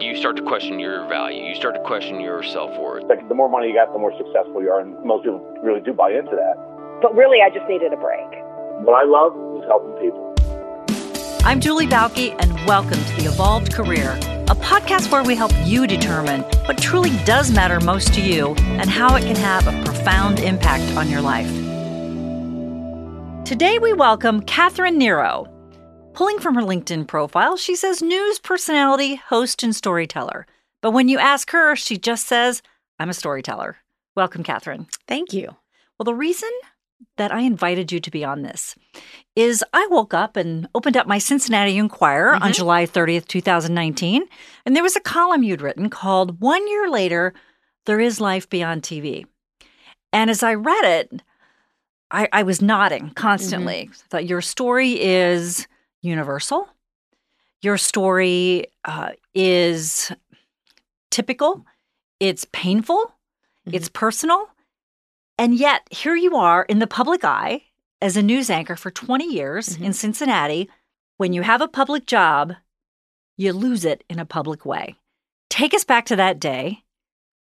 you start to question your value. You start to question your self worth. Like the more money you got, the more successful you are, and most people really do buy into that. But really, I just needed a break. What I love is helping people. I'm Julie Bauke, and welcome to The Evolved Career, a podcast where we help you determine what truly does matter most to you and how it can have a profound impact on your life. Today, we welcome Katherine Nero. Pulling from her LinkedIn profile, she says news personality, host, and storyteller. But when you ask her, she just says, I'm a storyteller. Welcome, Katherine. Thank you. Well, the reason that I invited you to be on this is I woke up and opened up my Cincinnati Enquirer mm-hmm. on July 30th, 2019, and there was a column you'd written called One Year Later, There Is Life Beyond TV. And as I read it, I, I was nodding constantly. Mm-hmm. I thought your story is universal. Your story uh, is typical. It's painful. Mm-hmm. It's personal. And yet, here you are in the public eye as a news anchor for 20 years mm-hmm. in Cincinnati. When you have a public job, you lose it in a public way. Take us back to that day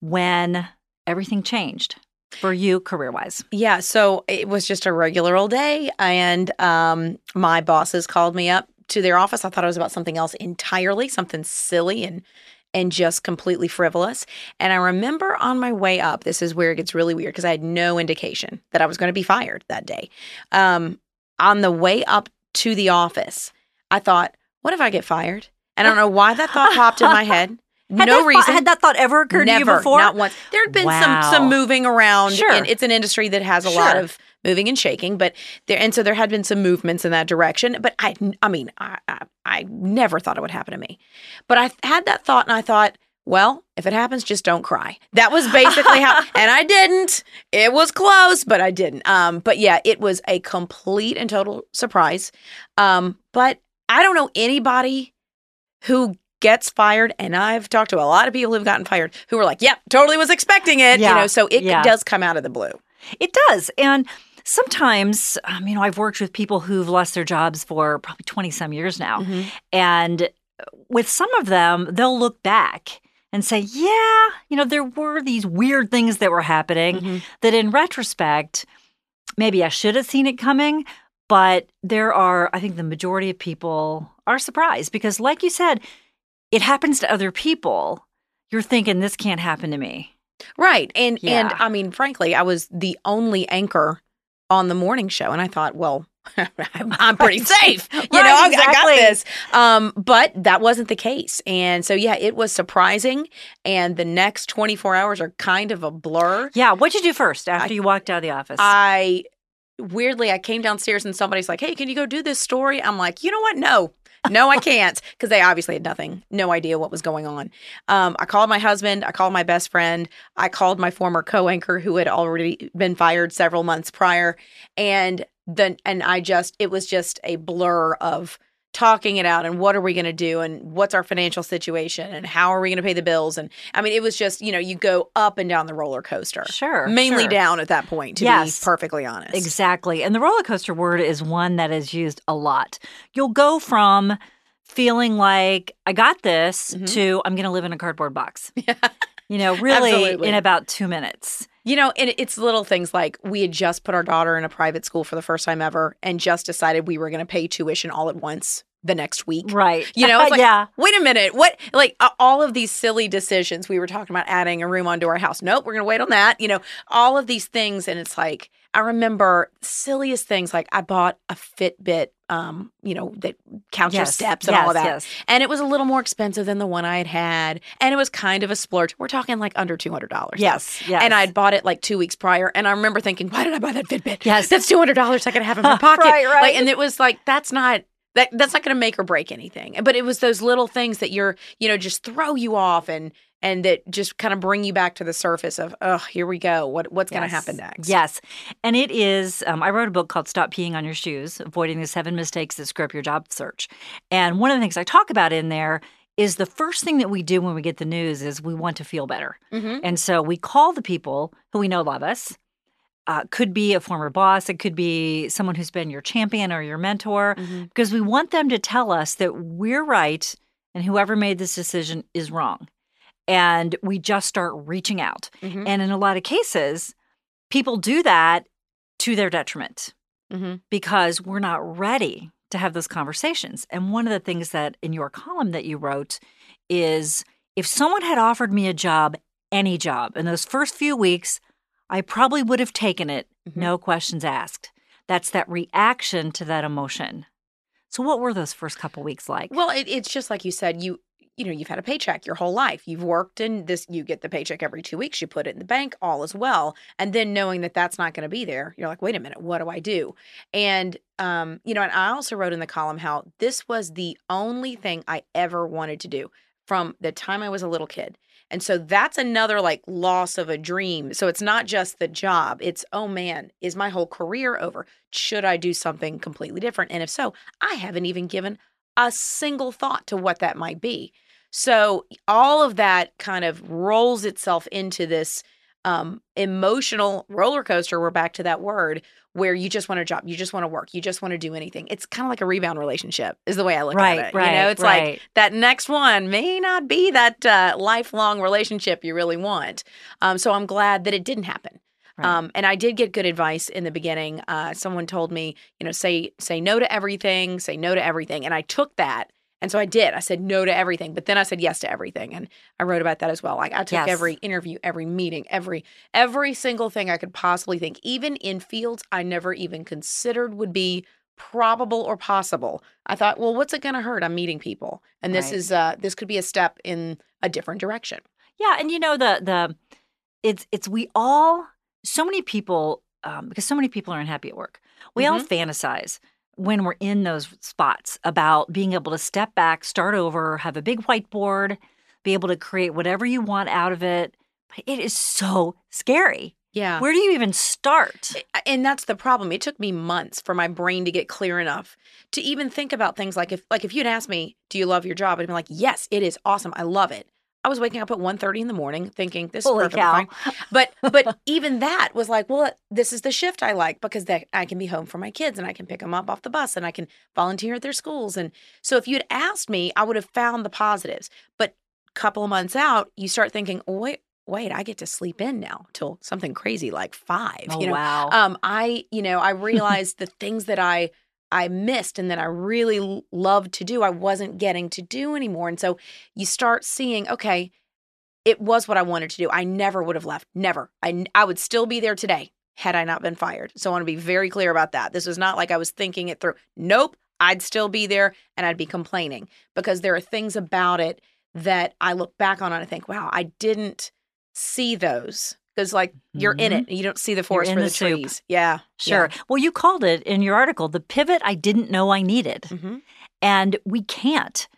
when everything changed for you career wise? Yeah, so it was just a regular old day, and um, my bosses called me up to their office. I thought it was about something else entirely, something silly and and just completely frivolous. And I remember on my way up, this is where it gets really weird because I had no indication that I was going to be fired that day. Um, on the way up to the office, I thought, what if I get fired? And I don't know why that thought popped in my head. Had no reason. Thought, had that thought ever occurred Never, to you before? Not once. There had been wow. some some moving around. Sure. And it's an industry that has a sure. lot of moving and shaking, but there and so there had been some movements in that direction. But I, I mean, I, I, I never thought it would happen to me. But I had that thought, and I thought, well, if it happens, just don't cry. That was basically how, and I didn't. It was close, but I didn't. Um, but yeah, it was a complete and total surprise. Um, but I don't know anybody who gets fired and i've talked to a lot of people who've gotten fired who were like yep totally was expecting it yeah. you know so it yeah. does come out of the blue it does and sometimes um, you know i've worked with people who've lost their jobs for probably 20 some years now mm-hmm. and with some of them they'll look back and say yeah you know there were these weird things that were happening mm-hmm. that in retrospect maybe i should have seen it coming but there are i think the majority of people are surprised because like you said it happens to other people, you're thinking this can't happen to me. Right. And Yeah. and I mean, frankly, I was the only anchor on the morning show, and I thought, well, I'm, pretty safe. You know, Right, I, I got this. Um, but that wasn't the case, and so yeah, it was surprising. And the next 24 hours are kind of a blur. Yeah, what'd you do first after I- you walked out of the office? I weirdly, I came downstairs and somebody's like, "Hey, can you go do this story?" I'm like, "You know what? No." No, I can't because they obviously had nothing, no idea what was going on. Um, I called my husband, I called my best friend, I called my former co-anchor who had already been fired several months prior, and then and I just it was just a blur of talking it out and what are we going to do and what's our financial situation and how are we going to pay the bills and I mean it was just you know you go up and down the roller coaster sure. mainly sure. down at that point to Yes. be perfectly honest Exactly. And the roller coaster word is one that is used a lot. You'll go from feeling like I got this Mhm. to I'm going to live in a cardboard box. Yeah. You know, really Absolutely. in about 2 minutes. You know, and it's little things like we had just put our daughter in a private school for the first time ever and just decided we were going to pay tuition all at once the next week. Right. You know, like, yeah. wait a minute. What, like, uh, all of these silly decisions we were talking about adding a room onto our house. Nope, we're going to wait on that. You know, all of these things. And it's like, I remember silliest things like I bought a Fitbit, um, you know, that counts your steps and all of that. yes. And it was a little more expensive than the one I had had. And it was kind of a splurge. We're talking like under $200. Yes, yes. And I'd bought it like two weeks prior. And I remember thinking, why did I buy that Fitbit? Yes. That's $200 I could have in my pocket. Right, right. Like, and it was like, that's not. That, that's not going to make or break anything, but it was those little things that you're, you know, just throw you off and and that just kind of bring you back to the surface of, oh, here we go. What what's going to happen next? Yes. And it is, um, I wrote a book called Stop Peeing on Your Shoes Avoiding the Seven Mistakes That Screw Up Your Job Search. And one of the things I talk about in there is the first thing that we do when we get the news is we want to feel better. Mhm. And so we call the people who we know love us. Uh, could be a former boss, it could be someone who's been your champion or your mentor, Mhm. because we want them to tell us that we're right and whoever made this decision is wrong. And we just start reaching out. Mhm. And in a lot of cases, people do that to their detriment Mhm. because we're not ready to have those conversations. And one of the things that in your column that you wrote is if someone had offered me a job, any job, in those first few weeks, I probably would have taken it, Mhm. no questions asked. That's that reaction to that emotion. So, what were those first couple weeks like? Well, it, it's just like you said. You you know you've had a paycheck your whole life. You've worked and this. You get the paycheck every two weeks. You put it in the bank, all as well. And then knowing that that's not going to be there, you're like, wait a minute, what do I do? And um, you know, and I also wrote in the column how this was the only thing I ever wanted to do from the time I was a little kid. And so that's another like loss of a dream. So it's not just the job. It's, oh man, is my whole career over? Should I do something completely different? And if so, I haven't even given a single thought to what that might be. So all of that kind of rolls itself into this um, emotional roller coaster. We're back to that word where you just want a job, you just want to work, you just want to do anything. It's kind of like a rebound relationship, is the way I look right, at it. right. you know, it's like that next one may not be that uh, lifelong relationship you really want. Um, so I'm glad that it didn't happen. Right. Um, and I did get good advice in the beginning. Uh, someone told me, you know, say say no to everything, say no to everything, and I took that. And so I did. I said no to everything, but then I said yes to everything, and I wrote about that as well. Like I took Yes. every interview, every meeting, every every single thing I could possibly think, even in fields I never even considered would be probable or possible. I thought, well, what's it going to hurt? I'm meeting people, and this Right. is uh, this could be a step in a different direction. Yeah, and you know the the it's it's we all so many people um, because so many people are unhappy at work. We all fantasize when we're in those spots about being able to step back, start over, have a big whiteboard, be able to create whatever you want out of it. But it is so scary. Yeah. Where do you even start? And that's the problem. It took me months for my brain to get clear enough to even think about things like if like if you'd asked me, "Do you love your job?" I'd be like, "Yes, it is awesome. I love it." I was waking up at 1.30 in the morning thinking this Holy is perfectly cow. fine. But but even that was like, well, this is the shift I like because that I can be home for my kids and I can pick them up off the bus and I can volunteer at their schools. And so if you'd asked me, I would have found the positives. But a couple of months out, you start thinking, oh, wait, wait, I get to sleep in now till something crazy like five. Oh you know, wow. um, I, you know, I realized the things that I I missed and that I really loved to do, I wasn't getting to do anymore. And so you start seeing, okay, it was what I wanted to do. I never would have left. Never. I, I would still be there today had I not been fired. So I want to be very clear about that. This was not like I was thinking it through. Nope. I'd still be there and I'd be complaining because there are things about it that I look back on and I think, wow, I didn't see those. Because like you're in it you don't see the forest for the the, soup. trees. Yeah. Sure. Well, you called it in your article the pivot I didn't know I needed. hmm and we can't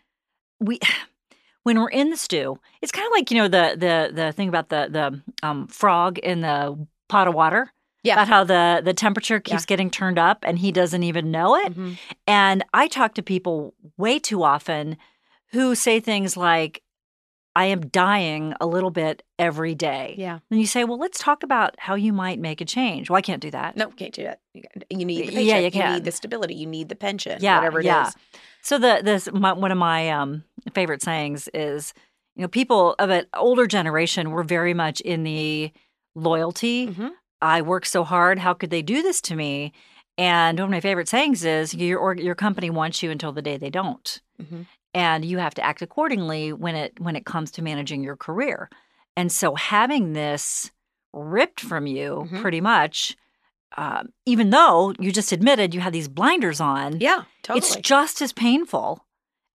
we when we're in the stew it's kind of like you know the the the thing about the the um, frog in the pot of water Yeah. about how the the temperature keeps Yeah. getting turned up and he doesn't even know it hmm and i talk to people way too often who say things like i am dying a little bit every day Yeah. and you say well let's talk about how you might make a change well i can't do that No, can't do that. You need the Yeah, paycheck. you You, can. need the stability. You need the pension. Yeah, Whatever it is. yeah. So the this my, one of my um, favorite sayings is, you know, people of an older generation were very much in the loyalty. Mhm. I work so hard. How could they do this to me? And one of my favorite sayings is, your your company wants you until the day they don't, Mhm. And you have to act accordingly when it when it comes to managing your career. And so having this ripped from you, Mhm. pretty much, um, even though you just admitted you had these blinders on, Yeah, totally. it's just as painful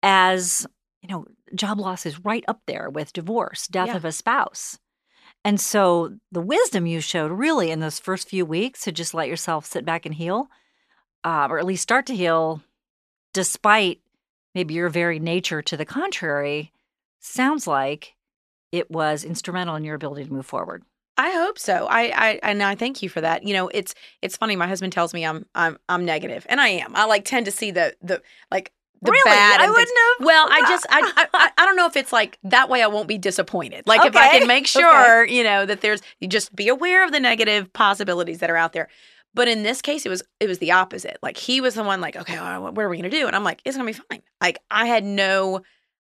as, you know, job loss is right up there with divorce, death Yeah. of a spouse. And so the wisdom you showed really in those first few weeks to just let yourself sit back and heal, uh, or at least start to heal, despite maybe your very nature to the contrary, sounds like it was instrumental in your ability to move forward. I hope so. I, I and I thank you for that. You know, it's it's funny. My husband tells me I'm I'm I'm negative, and I am. I like tend to see the the like the Really? bad. I wouldn't have- Well, I just I, I I- don't know if it's like that way. I won't be disappointed. Like if I can make Okay. sure, you know, that there's you just be aware of the negative possibilities that are out there. But in this case, it was it was the opposite. Like he was the one like, okay, what are we gonna do? And I'm like, it's gonna be fine. Like I had no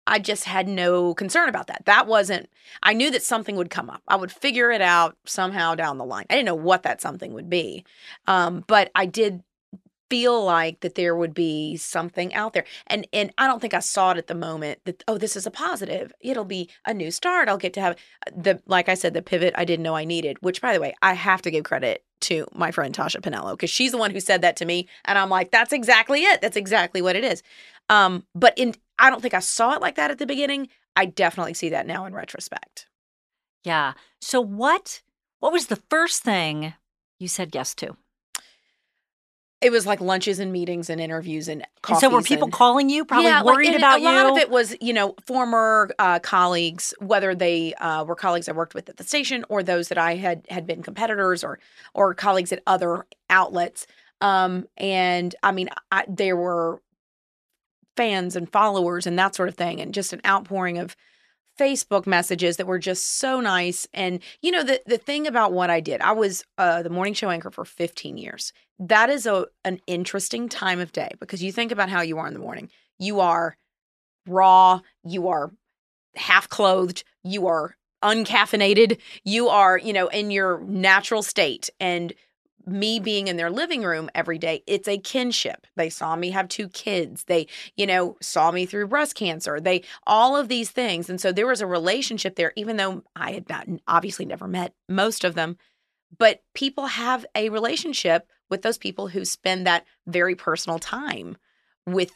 I just had no concern about that. That wasn't, I knew that something would come up. I would figure it out somehow down the line. I didn't know what that something would be. Um, but I did feel like that there would be something out there and and i don't think i saw it at the moment that oh this is a positive it'll be a new start i'll get to have uh, the like i said the pivot i didn't know i needed which by the way i have to give credit to my friend tasha pinello because she's the one who said that to me and i'm like that's exactly it that's exactly what it is um but in i don't think i saw it like that at the beginning i definitely see that now in retrospect Yeah. So what what was the first thing you said yes to? It was like lunches and meetings and interviews and And so were people and- calling you, probably Yeah, worried and about a you? A lot of it was, you know, former uh, colleagues, whether they uh, were colleagues I worked with at the station or those that I had had been competitors or or colleagues at other outlets. Um, and I mean, I, there were fans and followers and that sort of thing, and just an outpouring of Facebook messages that were just so nice. And you know, the the thing about what I did, I was uh, the morning show anchor for 15 years. That is a an interesting time of day because you think about how you are in the morning. You are raw. You are half clothed. You are uncaffeinated. You are, you know, in your natural state. And me being in their living room every day, it's a kinship. They saw me have two kids. They, you know, saw me through breast cancer. They, all of these things. And so there was a relationship there, even though I had not, obviously never met most of them. But people have a relationship with those people who spend that very personal time with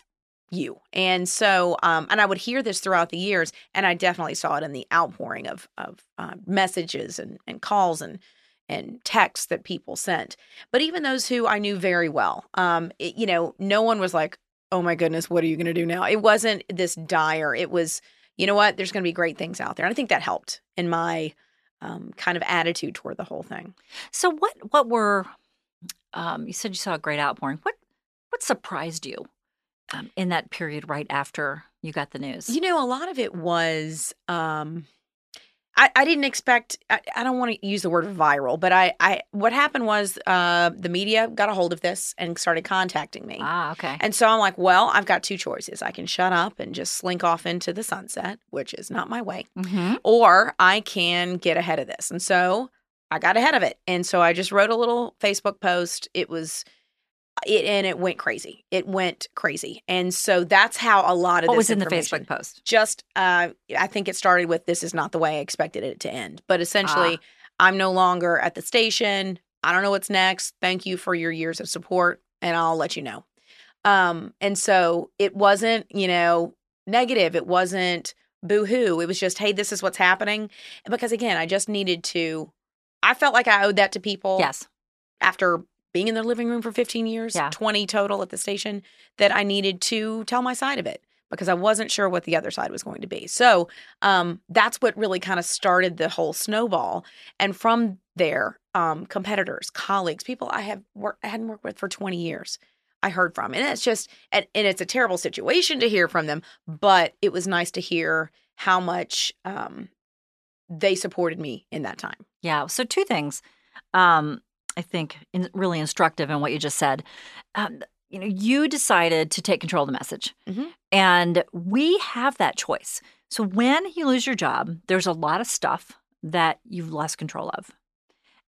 you. And so, um, and I would hear this throughout the years, and I definitely saw it in the outpouring of of uh, messages and and calls and and texts that people sent. But even those who I knew very well, um, it, you know, no one was like, "Oh my goodness, what are you going to do now?" It wasn't this dire. It was, you know what? There's going to be great things out there, and I think that helped in my um, kind of attitude toward the whole thing. So what what were um, you said you saw a great outpouring. What what surprised you um, in that period right after you got the news? You know, a lot of it was um I, I didn't expect I, I don't want to use the word viral, but I, I what happened was uh the media got a hold of this and started contacting me. ah, okay. And so I'm like, well, I've got two choices. I can shut up and just slink off into the sunset, which is not my way, hmm or I can get ahead of this. And so I got ahead of it. And so I just wrote a little Facebook post. It was it and it went crazy. It went crazy. And so that's how a lot of What this was in the Facebook post? just uh I think it started with this is not the way I expected it to end. But essentially, Ah. I'm no longer at the station. I don't know what's next. Thank you for your years of support and I'll let you know. Um and so it wasn't, you know, negative. It wasn't boo-hoo. It was just, hey, this is what's happening. Because again, I just needed to I felt like I owed that to people Yes. after being in their living room for 15 years, Yeah. 20 total at the station, that I needed to tell my side of it because I wasn't sure what the other side was going to be. So um, that's what really kind of started the whole snowball. And from there, um, competitors, colleagues, people I have worked, I hadn't worked with for 20 years, I heard from. And it's just, and, and it's a terrible situation to hear from them, but it was nice to hear how much um, they supported me in that time. Yeah. So two things, um, I think, in, really instructive in what you just said. Um, you know, you decided to take control of the message, Mhm. and we have that choice. So when you lose your job, there's a lot of stuff that you've lost control of.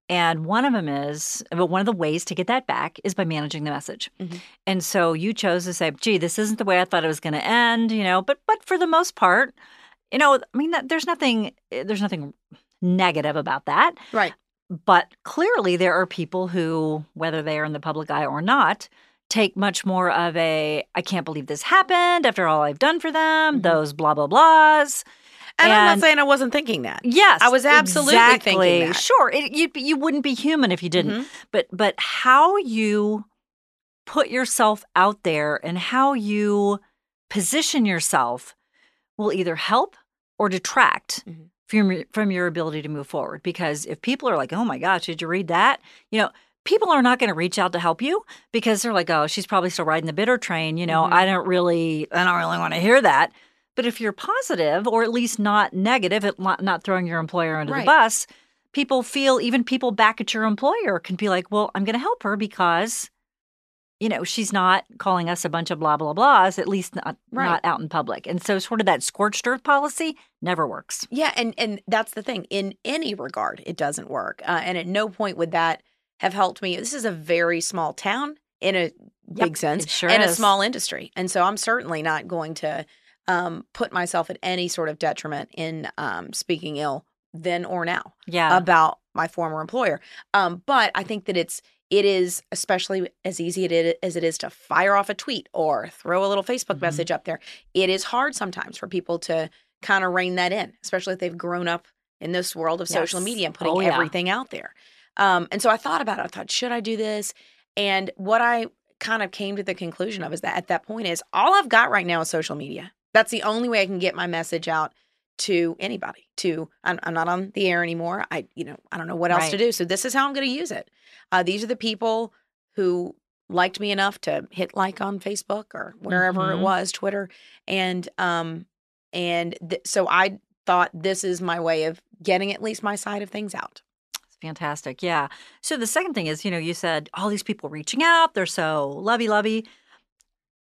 And one of them is, but one of the ways to get that back is by managing the message. Mhm. And so you chose to say, "Gee, this isn't the way I thought it was going to end," you know. But but for the most part, you know, I mean, that, there's nothing there's nothing negative about that. Right. But clearly, there are people who, whether they are in the public eye or not, take much more of a I can't believe this happened after all I've done for them, Mhm. those blah, blah, blahs. And, I'm not saying I wasn't thinking that. Yes. I was absolutely exactly. thinking that. Sure. It, you, you wouldn't be human if you didn't. Mhm. But, but how you put yourself out there and how you position yourself will either help or detract Mhm. From your, from your ability to move forward. Because if people are like, "Oh my gosh, did you read that?" You know, people are not going to reach out to help you because they're like, "Oh, she's probably still riding the bitter train." You know, Mhm. I don't really, I don't really want to hear that. But if you're positive, or at least not negative, at not not throwing your employer under Right. the bus, people feel even people back at your employer can be like, "Well, I'm going to help her because." You know, she's not calling us a bunch of blah blah blahs, at least not, Right. not out in public. And so sort of that scorched earth policy never works. Yeah, and and that's the thing. In any regard, it doesn't work. Uh, and at no point would that have helped me. This is a very small town in a big sense, sure and a small industry, and so I'm certainly not going to um, put myself at any sort of detriment in um, speaking ill then or now Yeah. about my former employer. Um, but I think that it's it is especially as easy as it is to fire off a tweet or throw a little Facebook Mhm. message up there. It is hard sometimes for people to kind of rein that in, especially if they've grown up in this world of social media and putting Oh, yeah. everything out there. Um, and so I thought about it. I thought, should I do this? And what I kind of came to the conclusion of is that at that point is all I've got right now is social media. That's the only way I can get my message out to anybody. To I'm, I'm not on the air anymore. I you know I don't know what else to do. So this is how I'm going to use it. Uh, these are the people who liked me enough to hit like on Facebook or wherever it Mhm. was, Twitter, and um and th- so I thought this is my way of getting at least my side of things out. Fantastic. Yeah. So the second thing is, you know, you said all these people reaching out, they're so lovey lovey.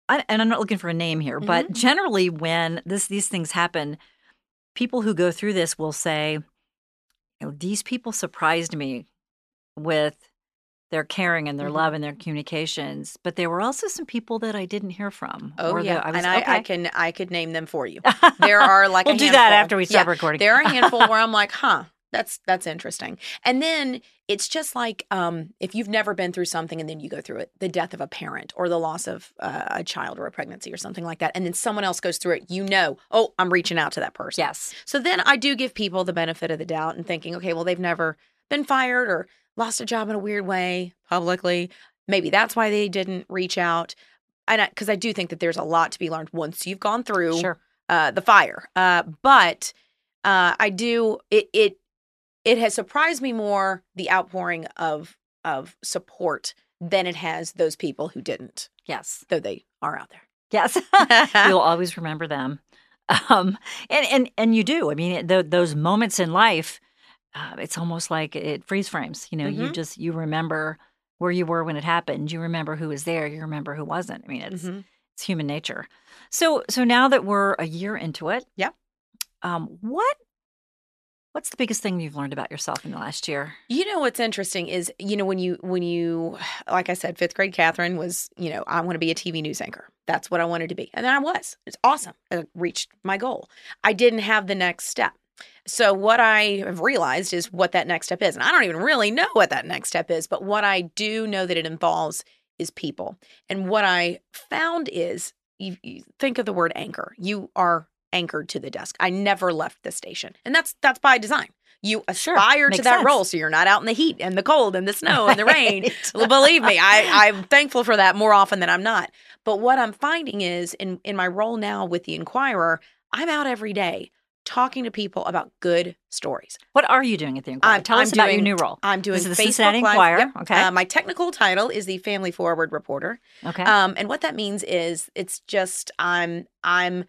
I, and I'm not looking for a name here, but Mm-hmm. generally when this these things happen, people who go through this will say, you know, these people surprised me with their caring and their Mhm. love and their communications, but there were also some people that I didn't hear from. Oh yeah, that I was, and I, I can I could name them for you. There are like a we'll do that after we stop Yeah, recording. There are a handful where I'm like, huh, that's that's interesting. And then it's just like um, if you've never been through something and then you go through it, the death of a parent or the loss of uh, a child or a pregnancy or something like that, and then someone else goes through it, you know, oh, I'm reaching out to that person. yes. So then I do give people the benefit of the doubt and thinking, okay, well, they've never been fired or lost a job in a weird way publicly. Maybe that's why they didn't reach out. And because I, do think that there's a lot to be learned once you've gone through Sure. uh, the fire. Uh, but uh, I do it. It it has surprised me more the outpouring of of support than it has those people who didn't, Yes. though they are out there. Yes. You'll always remember them. Um, and, and, and you do. I mean, those moments in life, uh, it's almost like it freeze frames. You know, you Mhm. just, you remember where you were when it happened. You remember who was there. You remember who wasn't. I mean, it's, Mhm. it's human nature. So, so now that we're a year into it. yeah. Um, what, what's the biggest thing you've learned about yourself in the last year? You know what's interesting is you know when you when you like I said fifth grade Katherine was you know I want to be a TV news anchor. That's what I wanted to be. And then I was. It's awesome. I reached my goal. I didn't have the next step. So what I have realized is what that next step is. And I don't even really know what that next step is but what I do know that it involves is people. And what I found is you, you think of the word anchor. You are anchored to the desk I never left the station and that's that's by design you Sure, aspire to that sense. role so you're not out in the heat and the cold and the snow and the rain well, believe me, I, I'm thankful for that more often than I'm not. But what I'm finding is in, in my role now with the Enquirer, I'm out every day talking to people about good stories. What are you doing at the Enquirer? I'm- Tell us I'm about your new role. I'm doing This is the Facebook Cincinnati Live. Enquirer, Yep. okay. Uh, my technical title is the Family Forward Reporter. Okay. Um, and what that means is it's just I'm I'm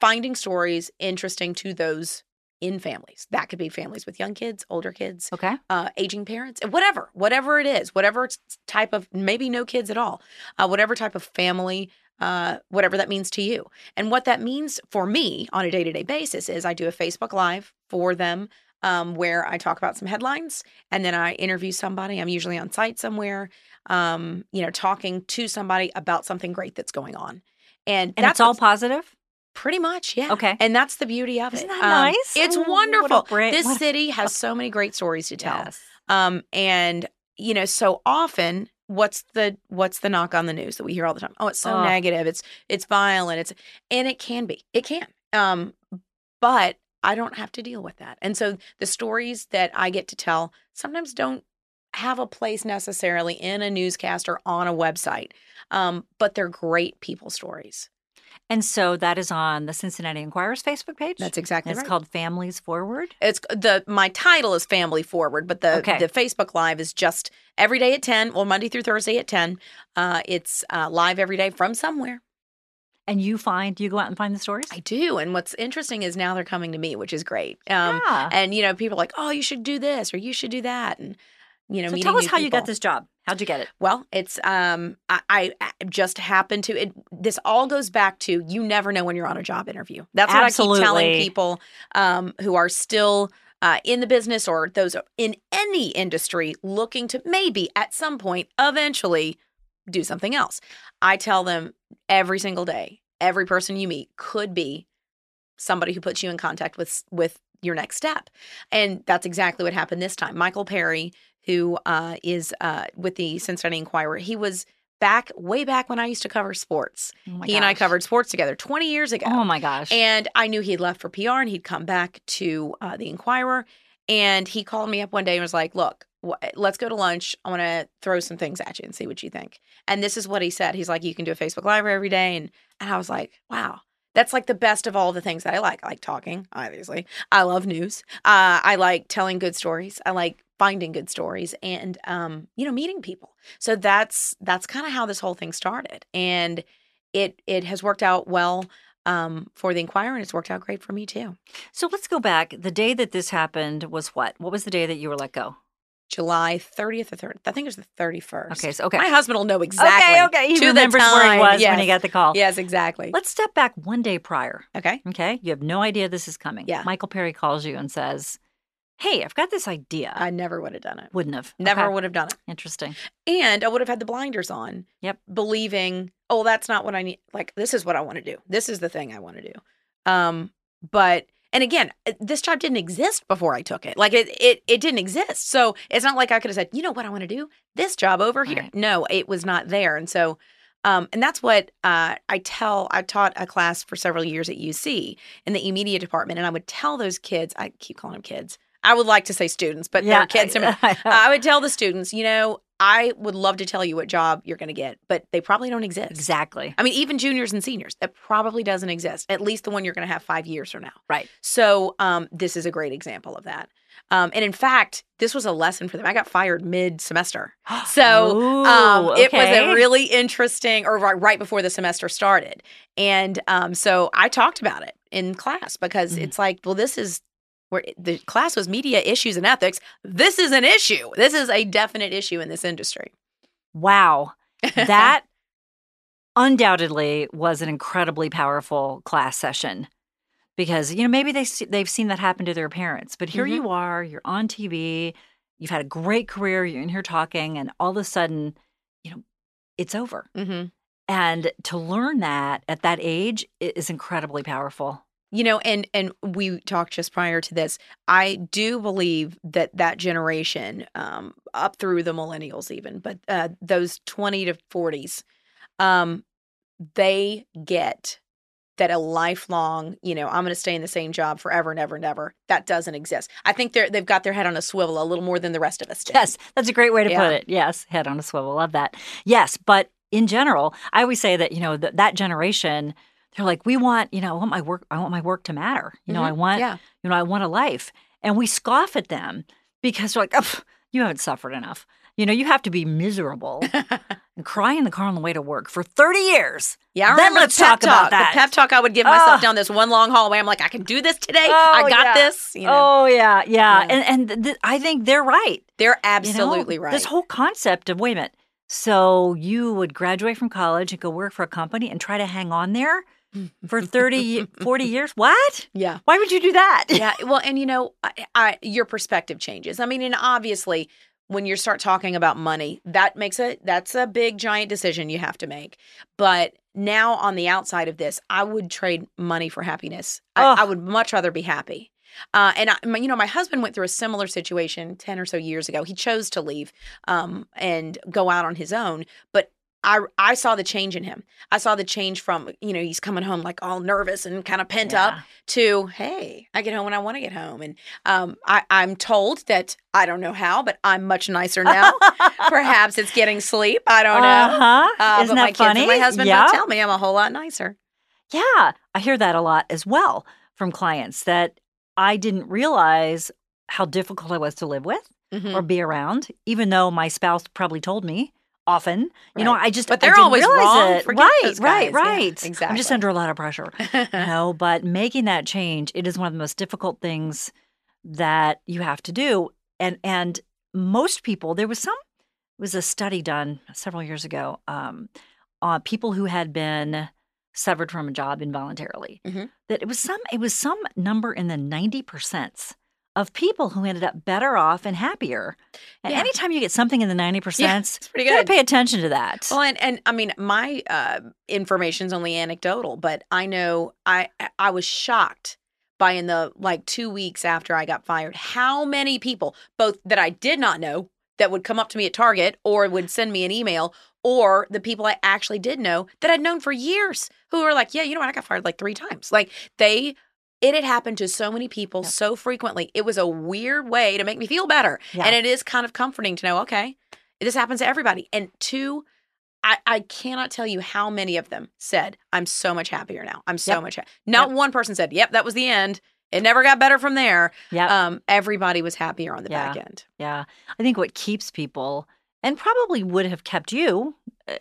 finding stories interesting to those in families. That could be families with young kids, older kids, okay. uh, aging parents, whatever, whatever it is, whatever type of maybe no kids at all, uh, whatever type of family, uh, whatever that means to you. And what that means for me on a day to day basis is I do a Facebook Live for them um, where I talk about some headlines and then I interview somebody. I'm usually on site somewhere, um, you know, talking to somebody about something great that's going on. And, And that's it's all positive? Pretty much, yeah. Okay. And that's the beauty of Isn't it. that Um, nice? It's Oh, wonderful. great- this a- city has so many great stories to tell. Yes. Um, and you know, so often, what's the what's the knock on the news that we hear all the time? Oh, it's so Ugh. negative. It's it's violent. It's and it can be. It can. Um, but I don't have to deal with that. And so the stories that I get to tell sometimes don't have a place necessarily in a newscast or on a website. Um, but they're great people stories. And so that is on the Cincinnati Enquirer's Facebook page. That's exactly it's right. called Families Forward. It's the my title is Family Forward, but the Okay. the Facebook Live is just every day at ten. Well, Monday through Thursday at ten. Uh, it's uh, live every day from somewhere. And you find you go out and find the stories. I do, and what's interesting is now they're coming to me, which is great. Um, yeah. and you know, people are like, oh, you should do this or you should do that, and you know, So tell us how you got this job. How'd you get it? Well, it's um I, I just happened to it this all goes back to you never know when you're on a job interview. That's what I keep telling people um who are still uh, in the business or those in any industry looking to maybe at some point eventually do something else. I tell them every single day, every person you meet could be somebody who puts you in contact with with your next step. And that's exactly what happened this time. Michael Perry, who uh, is uh, with the Cincinnati Enquirer, he was back way back when I used to cover sports. Oh he and I covered sports together 20 years ago. Oh my gosh. And I knew he'd left for PR and he'd come back to uh, the Enquirer. And he called me up one day and was like, Look, wh- let's go to lunch. I want to throw some things at you and see what you think. And this is what he said. He's like, You can do a Facebook Live every day. And, and I was like, Wow. That's like the best of all the things that I like. I like talking, obviously. I love news. Uh, I like telling good stories. I like finding good stories and um, you know, meeting people. So that's that's kind of how this whole thing started. And it it has worked out well um, for the Enquirer, and it's worked out great for me too. so let's go back. The day that this happened was what? What was the day that you were let go? July 30th or 30th. I think it was the 31st. Okay, so okay. My husband will know exactly. Okay, okay. He to the remembers where he time. was when Yes. he got the call. Yes, exactly. Let's step back one day prior. Okay. Okay. You have no idea this is coming. Yeah. Michael Perry calls you and says, Hey, I've got this idea. I never would have done it. wouldn't have. Never Okay. would have done it. Interesting. And I would have had the blinders on. Yep. Believing, oh, that's not what I need. Like, this is what I want to do. This is the thing I want to do. Um, but and again, uh, this job didn't exist before I took it. Like it, it, it didn't exist. So it's not like I could have said, you know what I want to do? This job over here. Right. No, it was not there. And so, um, and that's what uh, I tell. I taught a class for several years at UC in the e-media department, and I would tell those kids. I keep calling them kids. I would like to say students, but they're kids. to me. I would tell the students, you know, I would love to tell you what job you're going to get, but they probably don't exist. exactly. I mean, even juniors and seniors, that probably doesn't exist. At least the one you're going to have five years from now. Right. So, um, this is a great example of that. Um, and in fact, this was a lesson for them. I got fired mid semester. So Ooh, um, it was a really interesting, or right, right before the semester started. And um, so I talked about it in class because Mhm. it's like, well, this is where the class was media issues and ethics. This is an issue. This is a definite issue in this industry. Wow. That undoubtedly was an incredibly powerful class session because you know maybe they they've seen that happen to their parents but here Mhm. you are you're on TV you've had a great career you're in here talking and all of a sudden you know it's over hmm and to learn that at that age is incredibly powerful You know, and and we talked just prior to this. I do believe that that generation, um, up through the millennials, even, but uh, those twenty to forties, um, they get that a lifelong, you know, I'm going to stay in the same job forever and ever and ever. That doesn't exist. I think they're they've got their head on a swivel a little more than the rest of us do. Yes, that's a great way to Yeah. put it. Yes, head on a swivel. Love that. Yes, but in general, I always say that you know th- that generation, they're like, we want, you know, I want my work, I want my work to matter. You know, I Mhm. want, Yeah. you know, I want a life, and we scoff at them because they're like, "Ugh, you haven't suffered enough. You know, you have to be miserable and cry in the car on the way to work for thirty years. Yeah, I Then remember let's the pep talk about that. The pep talk I would give myself Ugh. down this one long hallway. I'm like, I can do this today. Oh, I got yeah. this. You know, Oh yeah, yeah, Yeah. and and th- I think they're right. they're You know, absolutely right. This whole concept of wait a minute. So you would graduate from college and go work for a company and try to hang on there for 30, 40 years? What? yeah. Why would you do that? yeah well and you know I, I your perspective changes i mean and obviously when you start talking about money that makes a that's a big giant decision you have to make but now on the outside of this i would trade money for happiness Ugh. I, I would much rather be happy uh, and I, my- you know, my husband went through a similar situation ten or so years ago. He chose to leave um, and go out on his own, but I I saw the change in him. I saw the change from you know he's coming home like all nervous and kind of pent up to hey i get home when i want to get home and um, I, i'm told that i don't know how but i'm much nicer now perhaps it's getting sleep i don't know Uh-huh. Uh, Isn't that my funny? my husband yeah. tell me i'm a whole lot nicer Yeah. I hear that a lot as well from clients that I didn't realize how difficult I was to live with Mhm. or be around, even though my spouse probably told me often. You know, I just But they're always wrong. Right, right, guys. Yeah, right. I'm just under a lot of pressure. no, but making that change, it is one of the most difficult things that you have to do. And and most people, there was some, it was a study done several years ago, um, on people who had been severed from a job involuntarily. Mhm. That it was some, it was some number in the ninety percent of people who ended up better off and happier. And Yeah. anytime you get something in the ninety percent, it's pretty you gotta pay attention to that. Well, and, and I mean, my uh, information's only anecdotal, but I know I I was shocked by in the like two weeks after I got fired, how many people, both that I did not know, that would come up to me at Target or would send me an email, or the people I actually did know that I'd known for years who were like, yeah, you know what, I got fired like three times. Like they. It had happened to so many people Yep. so frequently. It was a weird way to make me feel better. Yeah. And it is kind of comforting to know, okay, this happens to everybody. And two, I, I cannot tell you how many of them said, I'm so much happier now. I'm so Yep. much happier. Not one person said, Yep, that was the end. It never got better from there. yeah. Um, everybody was happier on the Yeah. back end. Yeah. I think what keeps people and probably would have kept you uh,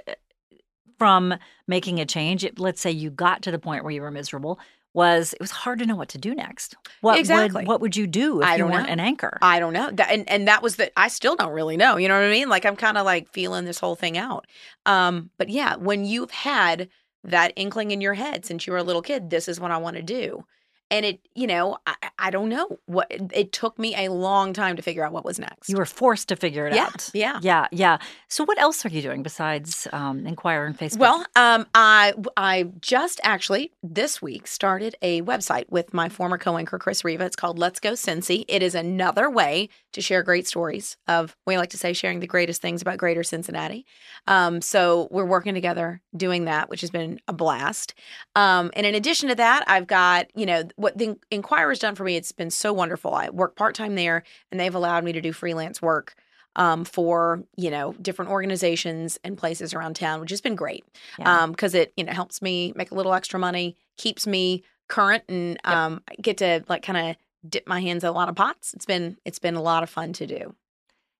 from making a change, let's say you got to the point where you were miserable, was it was hard to know what to do next. What Exactly. would what would you do if I you weren't know. an anchor? I don't know. That, and, and that was the, I still don't really know. You know what I mean? Like I'm kind of like feeling this whole thing out. Um, but yeah, when you've had that inkling in your head since you were a little kid, this is what I want to do. And it, you know, I, I don't know what it, it took me a long time to figure out what was next. you were forced to figure it yeah, out. yeah. Yeah, yeah. So what else are you doing besides um, Enquirer and Facebook? Well, um, I I just actually this week started a website with my former co-anchor Chris Riva. It's called Let's Go Cincy. It is another way to share great stories of we like to say sharing the greatest things about Greater Cincinnati. Um, so we're working together doing that, which has been a blast. Um, and in addition to that, I've got you know what the Enquirer's done for me. It's been so wonderful. I work part time there, and they've allowed me to do freelance work um, for you know different organizations and places around town, which has been great Yeah. um because it you know helps me make a little extra money keeps me current and Yep. um I get to like kind of dip my hands in a lot of pots it's been it's been a lot of fun to do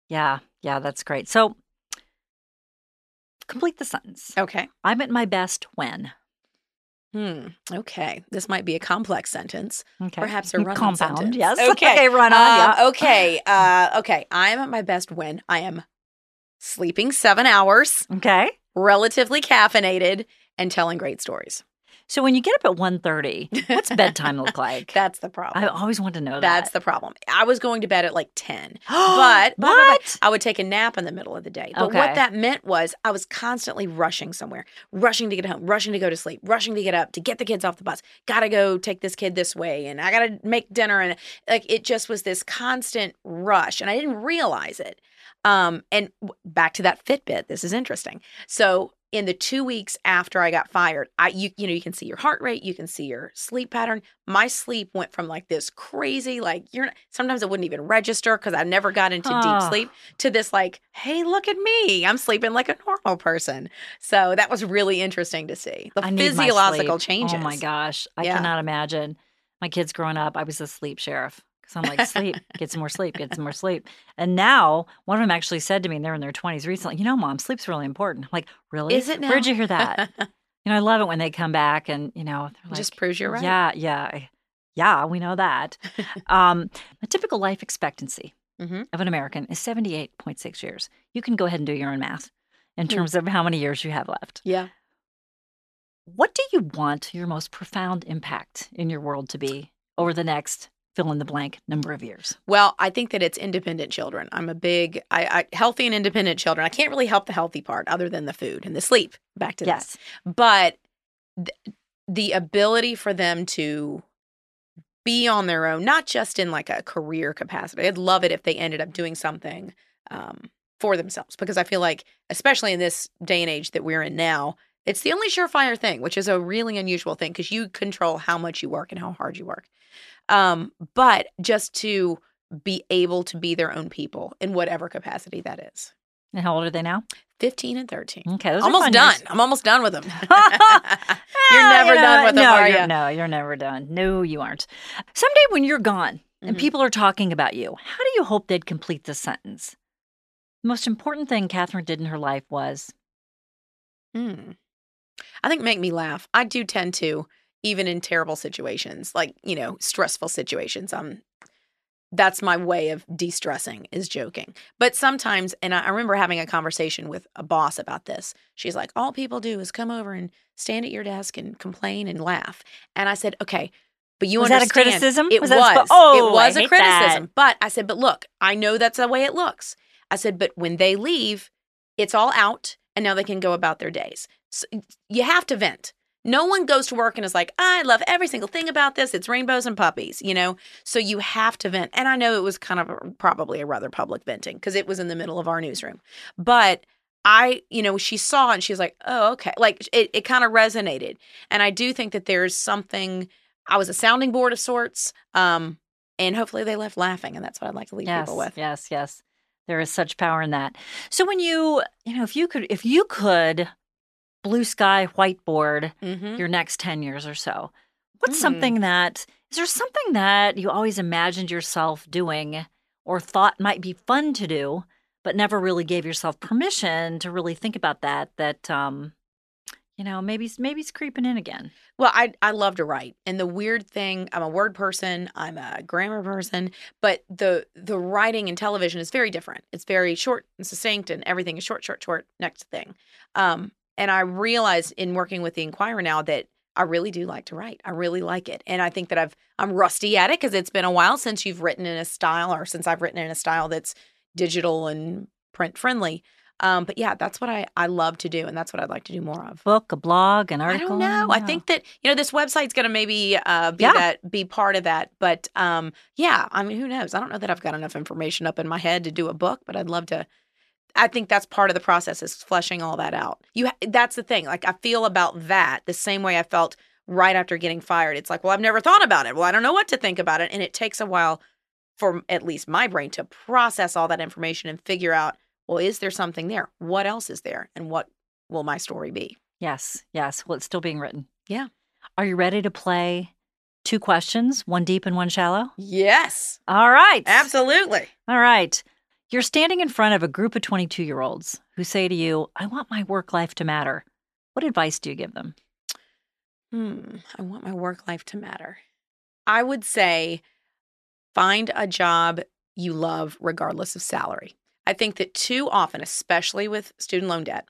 yeah, yeah, that's great. So complete the sentence. okay I'm at my best when. Hmm okay this might be a complex sentence Okay. perhaps a run compound. sentence. Yes. okay run on. Um, yeah. okay uh okay i am at my best when i am sleeping seven hours Okay. relatively caffeinated and telling great stories So when you get up at 1.30, what's bedtime look like? that's the problem I always want to know that. that's the problem i was going to bed at like 10 but what? I would take a nap in the middle of the day. But Okay. what that meant was I was constantly rushing somewhere, rushing to get home, rushing to go to sleep, rushing to get up, to get the kids off the bus. Gotta go take this kid this way, and I gotta make dinner. And like it just was this constant rush, and I didn't realize it. Um, and back to that Fitbit, this is interesting. So in the two weeks after I got fired, I you you know you can see your heart rate, you can see your sleep pattern. My sleep went from like this crazy, like you're sometimes it wouldn't even register because I never got into Oh. deep sleep to this like, hey, look at me, I'm sleeping like a normal person. So that was really interesting to see the I physiological changes. Oh my gosh. I Yeah. cannot imagine. My kids growing up, I was a sleep sheriff. Because I'm like, sleep, get some more sleep, get some more sleep. And now one of them actually said to me, and they're in their 20s recently, you know, mom, sleep's really important. I'm like, really? Is it now? Where'd you hear that? you know, I love it when they come back and, you know, they're like, Just proves you're right. Yeah, yeah. Yeah, we know that. um, a typical life expectancy Mhm. of an American is 78.6 years. You can go ahead and do your own math in Hmm. terms of how many years you have left. Yeah. What do you want your most profound impact in your world to be over the next fill in the blank number of years? Well, I think that it's independent children. I'm a big, I, I healthy and independent children. I can't really help the healthy part other than the food and the sleep. Back to Yes. that. But th- the ability for them to be on their own, not just in like a career capacity. I'd love it if they ended up doing something um, for themselves because I feel like, especially in this day and age that we're in now, it's the only surefire thing, which is a really unusual thing because you control how much you work and how hard you work. Um, but just to be able to be their own people in whatever capacity that is. And how old are they now? 15 and 13. Okay, Almost done. years. I'm almost done with them. you're never you done with them, no, are you're, you? No, you're never done. No, you aren't. Someday when you're gone and Mhm. people are talking about you, how do you hope they'd complete the sentence? The most important thing Katherine did in her life was Hmm. I think make me laugh. I do tend to, even in terrible situations, like, you know, stressful situations. I'm that's my way of de-stressing is joking. But sometimes, and I remember having a conversation with a boss about this. She's like, "All people do is come over and stand at your desk and complain and laugh." And I said, "Okay, but you Was that a criticism? It Was was. spo- Oh, it was a hate that. criticism. But I said, "But look, I know that's the way it looks." I said, "But when they leave, it's all out, and now they can go about their days. So you have to vent." No one goes to work and is like, I love every single thing about this. It's rainbows and puppies, you know? So you have to vent. And I know it was kind of a, probably a rather public venting because it was in the middle of our newsroom. But I, you know, she saw and she's like, oh, okay. Like it, it kind of resonated. And I do think that there's something, I was a sounding board of sorts. Um, and hopefully they left laughing. And that's what I'd like to leave yes, people with. yes, yes. There is such power in that. So when you, you know, if you could, if you could blue sky whiteboard Mm-hmm. your next 10 years or so, what's Mm. something that, is there something that you always imagined yourself doing or thought might be fun to do, but never really gave yourself permission to really think about that, that, um, you know, maybe, maybe it's creeping in again. Well, I I love to write, and the weird thing, I'm a word person, I'm a grammar person, but the the writing in television is very different. It's very short and succinct, and everything is short, short, short. Next thing, um, and I realize in working with the Enquirer now that I really do like to write. I really like it, and I think that I've I'm rusty at it because it's been a while since you've written in a style, or since I've written in a style that's digital and print friendly. Um, but yeah, that's what I I love to do, and that's what I'd like to do more of. Book, a blog, an article. I don't know. I think that you know this website's going to maybe uh, be Yeah. that be part of that. But um, yeah, I mean, who knows? I don't know that I've got enough information up in my head to do a book, but I'd love to. I think that's part of the process is fleshing all that out. You that's the thing. Like I feel about that the same way I felt right after getting fired. It's like, well, I've never thought about it. Well, I don't know what to think about it, and it takes a while for at least my brain to process all that information and figure out, well, is there something there? What else is there, and what will my story be? Yes, yes. Well, it's still being written. Yeah. Are you ready to play two questions, one deep and one shallow? Yes. All right. Absolutely. All right. You're standing in front of a group of 22 year olds who say to you, I want my work life to matter. What advice do you give them? Hmm. I want my work life to matter. I would say find a job you love regardless of salary. I think that too often, especially with student loan debt,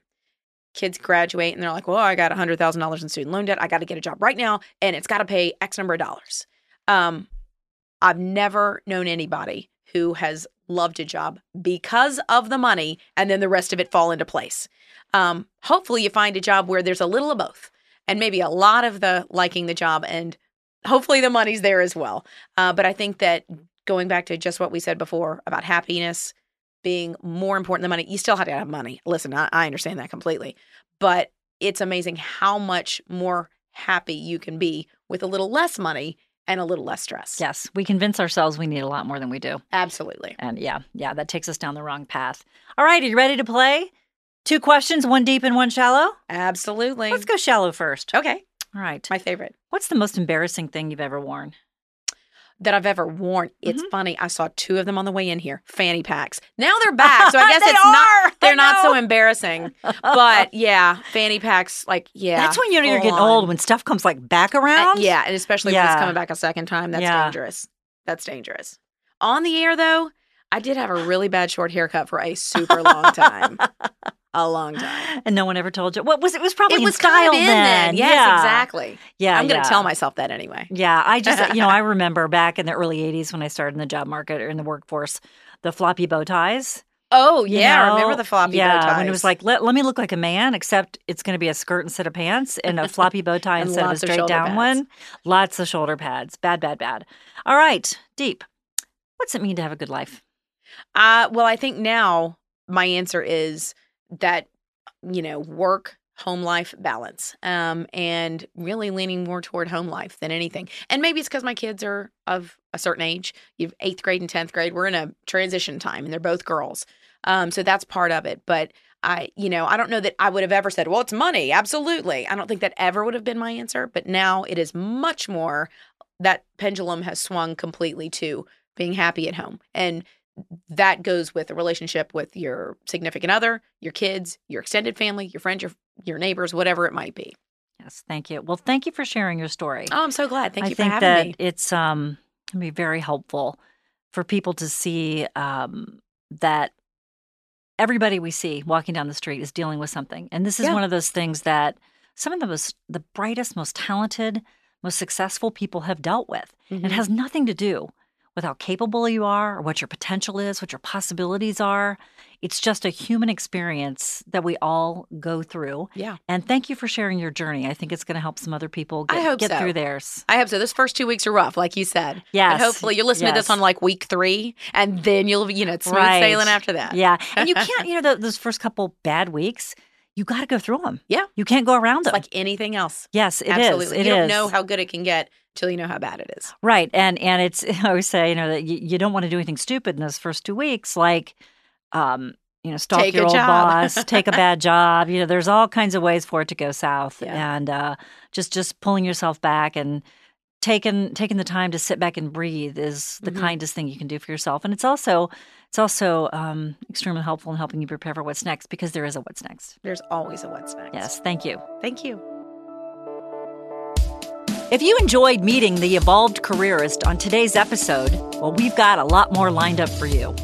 kids graduate and they're like, well, I got $100,000 in student loan debt. I got to get a job right now and it's got to pay X number of dollars. Um, I've never known anybody who has loved a job because of the money and then the rest of it fall into place. Um, hopefully, you find a job where there's a little of both and maybe a lot of the liking the job and hopefully the money's there as well. Uh, but I think that going back to just what we said before about happiness being more important than money, you still have to have money. Listen, I, I understand that completely, but it's amazing how much more happy you can be with a little less money and a little less stress. Yes, we convince ourselves we need a lot more than we do. Absolutely. And yeah, yeah, that takes us down the wrong path. All right, are you ready to play? Two questions, one deep and one shallow? Absolutely. Let's go shallow first. Okay. All right. My favorite What's the most embarrassing thing you've ever worn? That I've ever worn. It's Mhm. funny. I saw two of them on the way in here. Fanny packs. Now they're back, so I guess it's are! not. They're not so embarrassing. But yeah, fanny packs. Like yeah, That's when you know you're getting on. old when stuff comes like back Uh, around. yeah, and especially when it's coming back a second time. That's Yeah. dangerous. That's dangerous. On the air though, I did have a really bad short haircut for a super long time. a long time. And no one ever told you. What was it? Was probably It in was style kind of in then. then. Yes, yeah. exactly. Yeah, I'm going yeah. to tell myself that anyway. Yeah, I just, you know, I remember back in the early 80s when I started in the job market or in the workforce, the floppy bow ties. Oh you yeah, I remember the floppy yeah, bow ties. when it was like, let, let me look like a man, except it's going to be a skirt instead of pants and a floppy bow tie instead of a lots of straight down pads. one. Lots of shoulder pads. Bad, bad, bad. All right, deep. What's it mean to have a good life? Uh, well, I think now my answer is that, you know, work, home life balance, um, and really leaning more toward home life than anything. And maybe it's because my kids are of a certain age. You've eighth grade and 10th grade. We're in a transition time and they're both girls. Um, so that's part of it. But I, you know, I don't know that I would have ever said, well, it's money. Absolutely. I don't think that ever would have been my answer. But now it is much more that pendulum has swung completely to being happy at home. And that goes with a relationship with your significant other, your kids, your extended family, your friends, your your neighbors, whatever it might be. Yes, thank you. Well, thank you for sharing your story. Oh, I'm so glad. Thank I you for think having that me. it's um can be very helpful for people to see um, that everybody we see walking down the street is dealing with something. And this is Yeah. one of those things that some of the most, the brightest, most talented, most successful people have dealt with. Mm-hmm. It has nothing to do with how capable you are or what your potential is, what your possibilities are. It's just a human experience that we all go through. Yeah. And thank you for sharing your journey. I think it's going to help some other people I get, hope get so. through theirs. I hope so. This first two weeks are rough, like you said. Yes. But hopefully you'll listen to this on like week three, and then you'll, you know, it's smooth Right. sailing after that. Yeah. And you can't, you know, th those first couple bad weeks, you got to go through them. Yeah. You can't go around It's them. like anything else. yes, it is. Absolutely. It you don't is. know how good it can get till you know how bad it is. Right. And and it's I always say, you know, that you, you don't want to do anything stupid in those first two weeks, like um, you know, stalk Take your old job. boss, take a bad job. You know, there's all kinds of ways for it to go south. Yeah. And uh just just pulling yourself back and taking taking the time to sit back and breathe is the Mhm. kindest thing you can do for yourself. And it's also it's also um extremely helpful in helping you prepare for what's next because there is a what's next. There's always a what's next. Yes. Thank you. Thank you. If you enjoyed meeting the evolved careerist on today's episode, well, we've got a lot more lined up for you.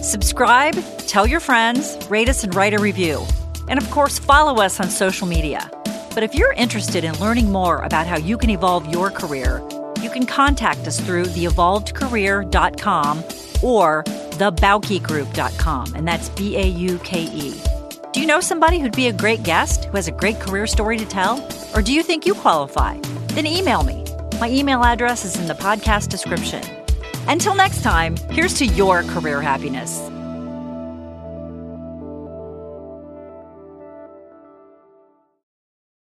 Subscribe, tell your friends, rate us, and write a review. And of course, follow us on social media. But if you're interested in learning more about how you can evolve your career, you can contact us through theevolvedcareer.com or thebaukegroup.com, and that's B A U K E. Do you know somebody who'd be a great guest who has a great career story to tell? Or do you think you qualify? Then email me. My email address is in the podcast description. Until next time, here's to your career happiness.